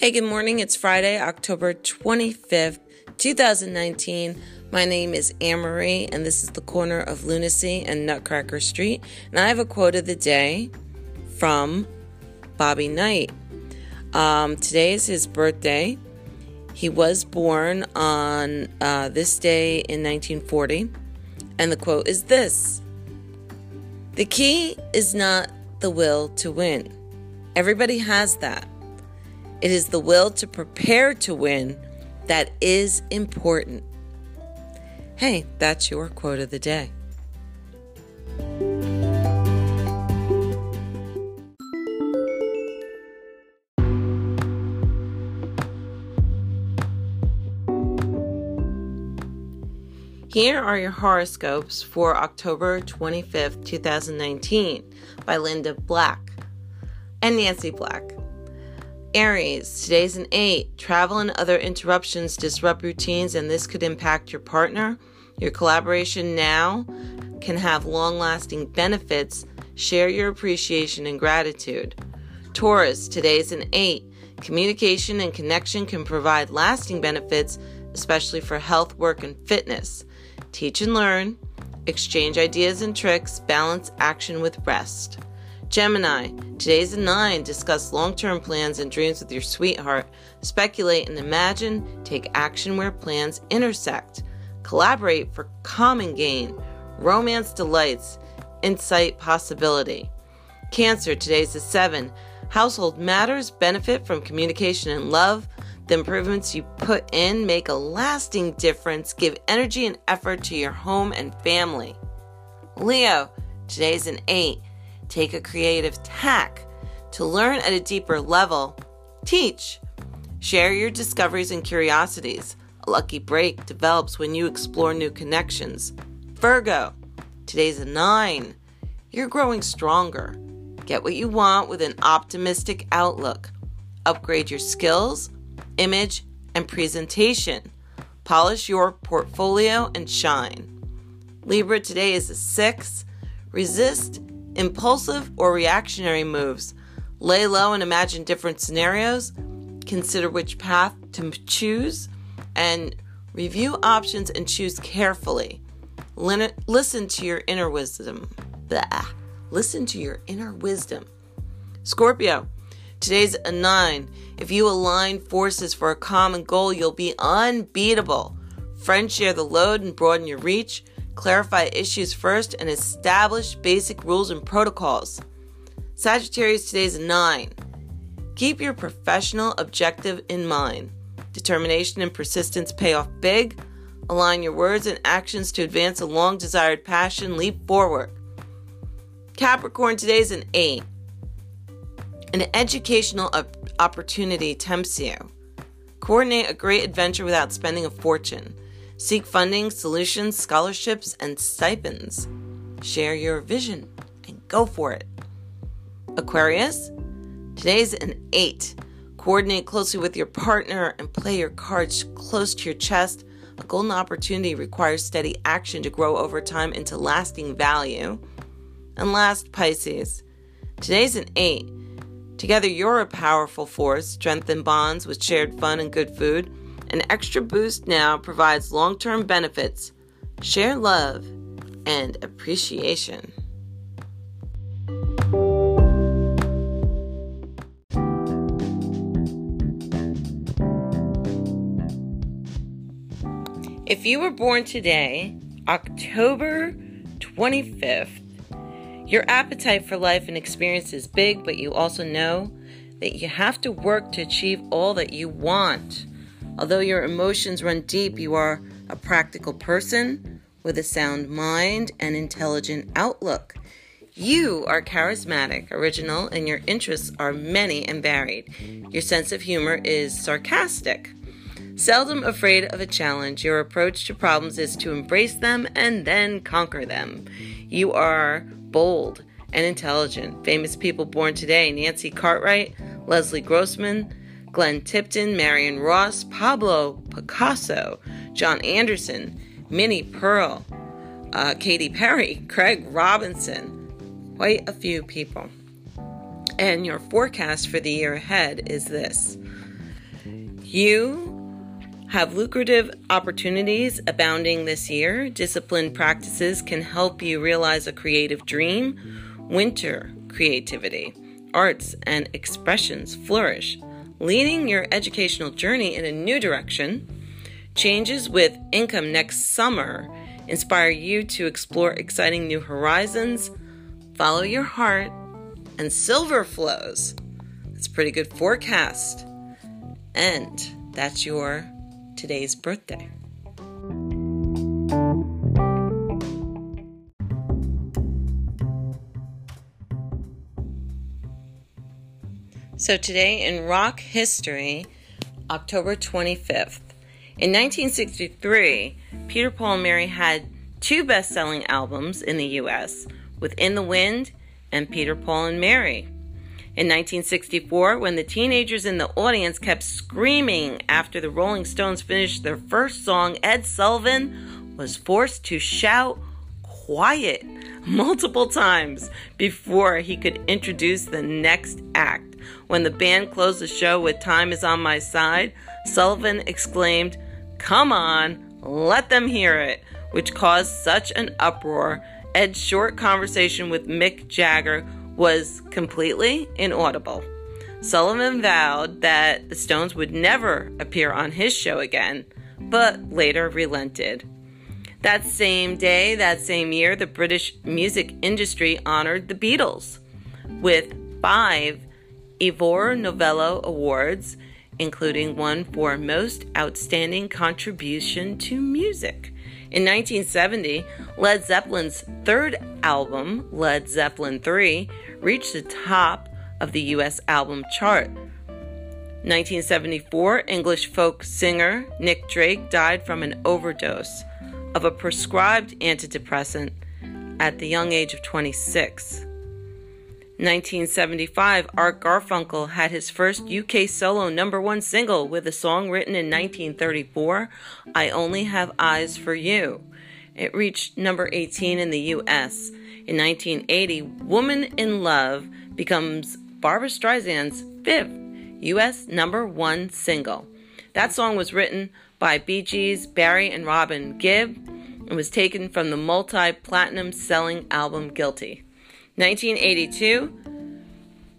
Hey, good morning. It's Friday, October 25th, 2019. My name is Anne-Marie, and this is the corner of Lunacy and Nutcracker Street. And I have a quote of the day from Bobby Knight. Um, today is his birthday. He was born on uh, this day in 1940. And the quote is this The key is not the will to win. Everybody has that. It is the will to prepare to win that is important. Hey, that's your quote of the day. Here are your horoscopes for October 25th, 2019 by Linda Black and Nancy Black. Aries, today's an 8. Travel and other interruptions disrupt routines, and this could impact your partner. Your collaboration now can have long lasting benefits. Share your appreciation and gratitude. Taurus, today's an 8. Communication and connection can provide lasting benefits, especially for health, work, and fitness. Teach and learn. Exchange ideas and tricks. Balance action with rest. Gemini, today's a nine. Discuss long term plans and dreams with your sweetheart. Speculate and imagine. Take action where plans intersect. Collaborate for common gain. Romance delights. Insight possibility. Cancer, today's a seven. Household matters benefit from communication and love. The improvements you put in make a lasting difference. Give energy and effort to your home and family. Leo, today's an eight. Take a creative tack. To learn at a deeper level, teach. Share your discoveries and curiosities. A lucky break develops when you explore new connections. Virgo, today's a nine. You're growing stronger. Get what you want with an optimistic outlook. Upgrade your skills, image, and presentation. Polish your portfolio and shine. Libra, today is a six. Resist impulsive or reactionary moves. Lay low and imagine different scenarios. Consider which path to choose and review options and choose carefully. Listen to your inner wisdom. Blah. Listen to your inner wisdom. Scorpio, today's a nine. If you align forces for a common goal, you'll be unbeatable. Friends share the load and broaden your reach clarify issues first, and establish basic rules and protocols. Sagittarius, today's nine. Keep your professional objective in mind. Determination and persistence pay off big. Align your words and actions to advance a long desired passion. Leap forward. Capricorn, today's an eight. An educational opportunity tempts you. Coordinate a great adventure without spending a fortune. Seek funding, solutions, scholarships, and stipends. Share your vision and go for it. Aquarius, today's an 8. Coordinate closely with your partner and play your cards close to your chest. A golden opportunity requires steady action to grow over time into lasting value. And last, Pisces. Today's an 8. Together, you're a powerful force. Strengthen bonds with shared fun and good food. An extra boost now provides long term benefits. Share love and appreciation. If you were born today, October 25th, your appetite for life and experience is big, but you also know that you have to work to achieve all that you want. Although your emotions run deep, you are a practical person with a sound mind and intelligent outlook. You are charismatic, original, and your interests are many and varied. Your sense of humor is sarcastic. Seldom afraid of a challenge, your approach to problems is to embrace them and then conquer them. You are bold and intelligent. Famous people born today Nancy Cartwright, Leslie Grossman, Glenn Tipton, Marion Ross, Pablo Picasso, John Anderson, Minnie Pearl, uh, Katy Perry, Craig Robinson, quite a few people. And your forecast for the year ahead is this You have lucrative opportunities abounding this year. Disciplined practices can help you realize a creative dream. Winter creativity, arts, and expressions flourish, leading your educational journey in a new direction. Changes with income next summer inspire you to explore exciting new horizons. Follow your heart, and silver flows. That's pretty good forecast. And that's your today's birthday. So, today in rock history, October 25th. In 1963, Peter, Paul, and Mary had two best selling albums in the US Within the Wind and Peter, Paul, and Mary. In 1964, when the teenagers in the audience kept screaming after the Rolling Stones finished their first song, Ed Sullivan was forced to shout quiet multiple times before he could introduce the next act. When the band closed the show with Time is on My Side, Sullivan exclaimed, Come on, let them hear it, which caused such an uproar. Ed's short conversation with Mick Jagger was completely inaudible. Sullivan vowed that the Stones would never appear on his show again, but later relented. That same day, that same year, the British music industry honored the Beatles with five Ivor Novello Awards, including one for Most Outstanding Contribution to Music. In 1970, Led Zeppelin's third album, Led Zeppelin III, reached the top of the US album chart. 1974, English folk singer Nick Drake died from an overdose of a prescribed antidepressant at the young age of 26. 1975, Art Garfunkel had his first UK solo number one single with a song written in 1934, I Only Have Eyes for You. It reached number 18 in the US. In 1980, Woman in Love becomes Barbra Streisand's fifth US number one single. That song was written by Bee Gees' Barry and Robin Gibb and was taken from the multi platinum selling album Guilty. 1982,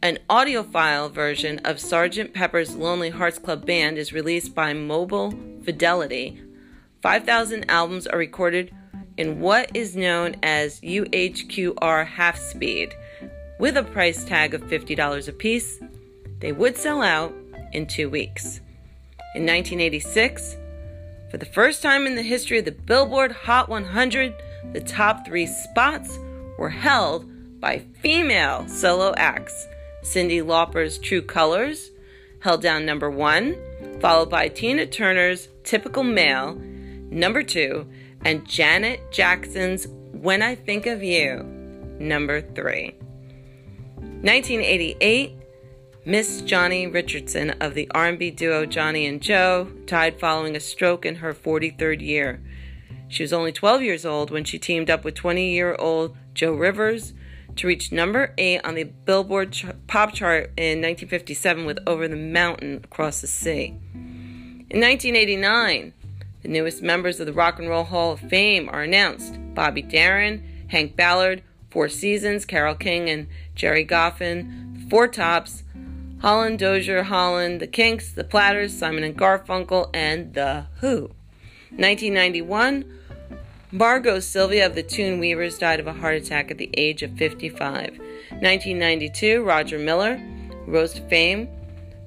an audiophile version of Sgt. Pepper's Lonely Hearts Club Band is released by Mobile Fidelity. 5,000 albums are recorded in what is known as UHQR half speed. With a price tag of $50 a piece, they would sell out in two weeks. In 1986, for the first time in the history of the Billboard Hot 100, the top three spots were held by female solo acts. Cyndi Lauper's True Colors held down number one, followed by Tina Turner's Typical Male, number two, and Janet Jackson's When I Think of You, number three. 1988, Miss Johnnie Richardson of the R&B duo Johnnie and Joe died following a stroke in her 43rd year. She was only 12 years old when she teamed up with 20-year-old Joe Rivers to reach number 8 on the Billboard ch- pop chart in 1957 with Over the Mountain Across the Sea. In 1989, the newest members of the Rock and Roll Hall of Fame are announced Bobby Darin, Hank Ballard, Four Seasons, Carole King, and Gerry Goffin, the Four Tops, Holland Dozier, Holland, The Kinks, The Platters, Simon and Garfunkel, and The Who. 1991, Margo Sylvia of the Tune Weavers died of a heart attack at the age of 55. 1992, Roger Miller rose to fame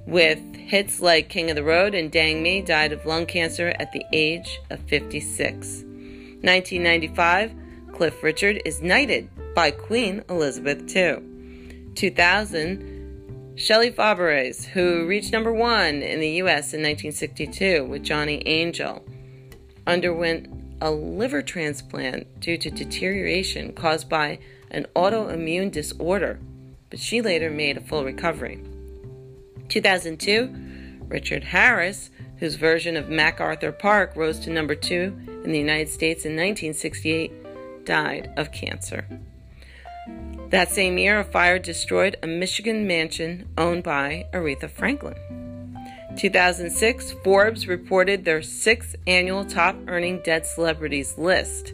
with hits like King of the Road and Dang Me, died of lung cancer at the age of 56. 1995, Cliff Richard is knighted by Queen Elizabeth II. 2000, Shelley Fabares, who reached number one in the U.S. in 1962 with Johnny Angel, underwent a liver transplant due to deterioration caused by an autoimmune disorder, but she later made a full recovery. 2002, Richard Harris, whose version of MacArthur Park rose to number two in the United States in 1968, died of cancer. That same year, a fire destroyed a Michigan mansion owned by Aretha Franklin. 2006, Forbes reported their sixth annual top earning dead celebrities list.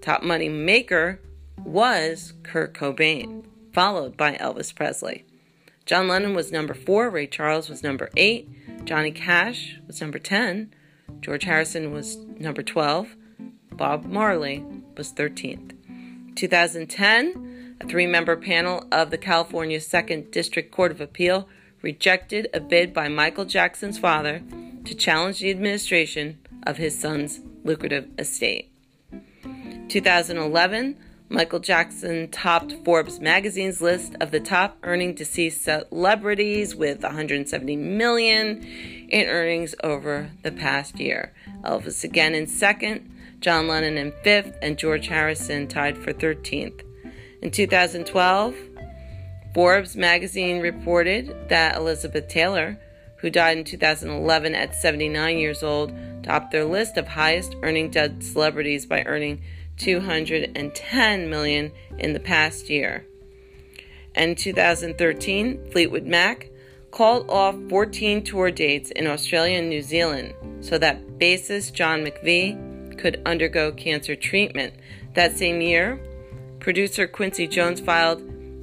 Top money maker was Kurt Cobain, followed by Elvis Presley. John Lennon was number four, Ray Charles was number eight, Johnny Cash was number 10, George Harrison was number 12, Bob Marley was 13th. 2010, a three member panel of the California 2nd District Court of Appeal rejected a bid by Michael Jackson's father to challenge the administration of his son's lucrative estate. 2011, Michael Jackson topped Forbes magazine's list of the top earning deceased celebrities with 170 million in earnings over the past year. Elvis again in second, John Lennon in fifth, and George Harrison tied for 13th. In 2012, Forbes magazine reported that Elizabeth Taylor, who died in 2011 at 79 years old, topped their list of highest earning dead celebrities by earning 210 million in the past year. In 2013, Fleetwood Mac called off 14 tour dates in Australia and New Zealand so that bassist John McVie could undergo cancer treatment. That same year, producer Quincy Jones filed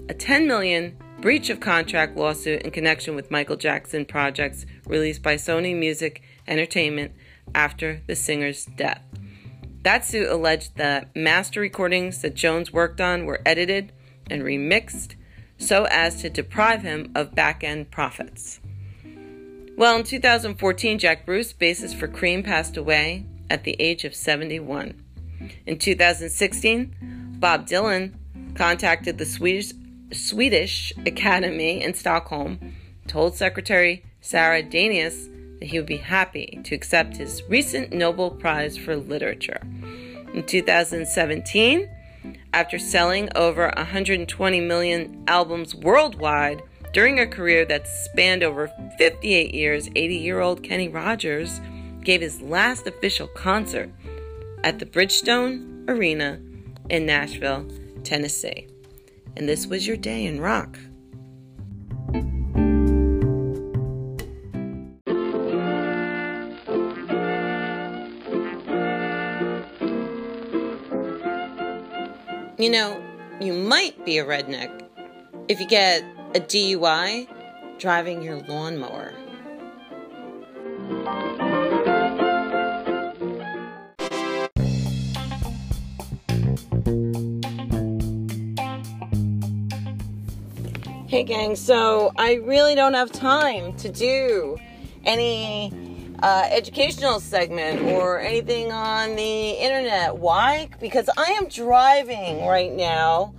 a 10 million breach of contract lawsuit in connection with Michael Jackson projects released by Sony Music Entertainment after the singer's death. That suit alleged that master recordings that Jones worked on were edited and remixed so as to deprive him of back end profits. Well, in 2014, Jack Bruce, bassist for Cream, passed away at the age of 71. In 2016, Bob Dylan contacted the Swedish Swedish Academy in Stockholm told Secretary Sara Danius that he would be happy to accept his recent Nobel Prize for Literature. In 2017, after selling over 120 million albums worldwide during a career that spanned over 58 years, 80 year old Kenny Rogers gave his last official concert at the Bridgestone Arena in Nashville, Tennessee and this was your day in rock. You know, you might be a redneck if you get a DUI driving your lawnmower. Hey, gang, so I really don't have time to do any uh, educational segment or anything on the internet. Why? Because I am driving right now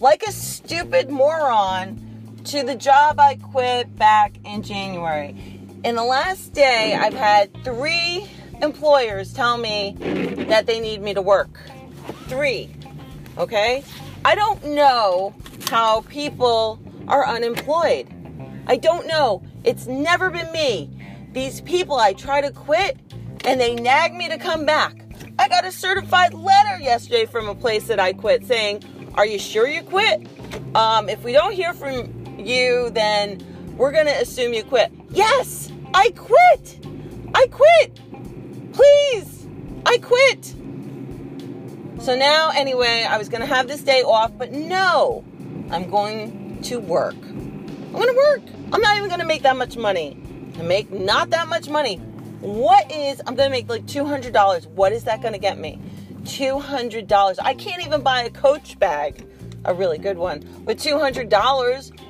like a stupid moron to the job I quit back in January. In the last day, I've had three employers tell me that they need me to work. Three. Okay? I don't know how people are unemployed. I don't know. It's never been me. These people, I try to quit and they nag me to come back. I got a certified letter yesterday from a place that I quit saying, Are you sure you quit? Um, if we don't hear from you, then we're going to assume you quit. Yes, I quit. I quit. Please, I quit. So now, anyway, I was going to have this day off, but no, I'm going to work. I'm going to work. I'm not even going to make that much money. I make not that much money. What is, I'm going to make like $200. What is that going to get me? $200. I can't even buy a coach bag, a really good one, with $200.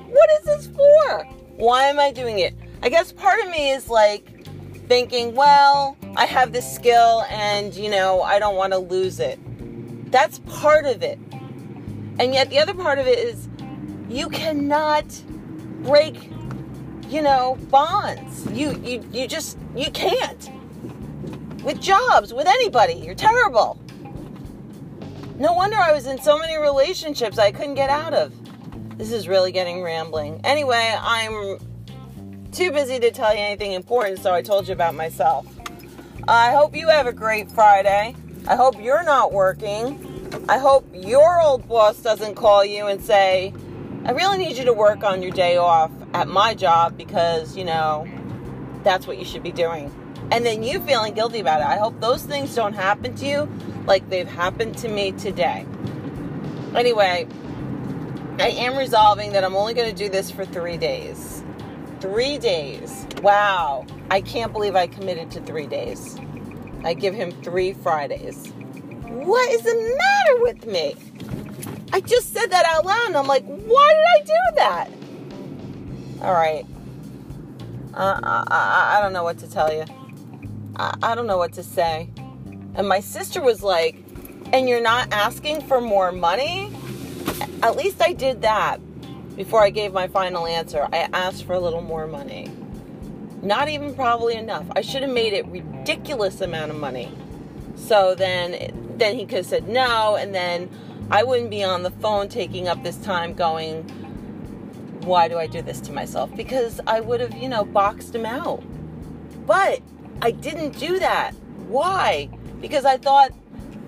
What is this for? Why am I doing it? I guess part of me is like thinking, well, I have this skill and, you know, I don't want to lose it. That's part of it. And yet the other part of it is you cannot break, you know, bonds. You you you just you can't. With jobs, with anybody. You're terrible. No wonder I was in so many relationships I couldn't get out of. This is really getting rambling. Anyway, I'm too busy to tell you anything important, so I told you about myself. I hope you have a great Friday. I hope you're not working. I hope your old boss doesn't call you and say, I really need you to work on your day off at my job because, you know, that's what you should be doing. And then you feeling guilty about it. I hope those things don't happen to you like they've happened to me today. Anyway, I am resolving that I'm only going to do this for three days. Three days. Wow. I can't believe I committed to three days. I give him three Fridays. What is the matter with me? I just said that out loud and I'm like, why did I do that? All right. Uh, I, I, I don't know what to tell you. I, I don't know what to say. And my sister was like, and you're not asking for more money? At least I did that before I gave my final answer. I asked for a little more money. Not even probably enough. I should have made it ridiculous amount of money. So then then he could have said no and then I wouldn't be on the phone taking up this time going why do I do this to myself? Because I would have, you know, boxed him out. But I didn't do that. Why? Because I thought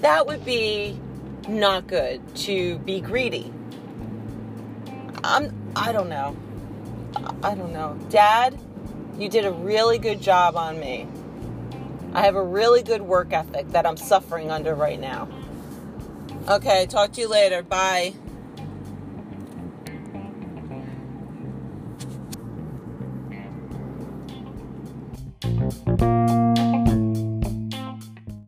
that would be not good to be greedy. I'm I don't know. I don't know. Dad, you did a really good job on me. I have a really good work ethic that I'm suffering under right now. Okay, talk to you later. Bye.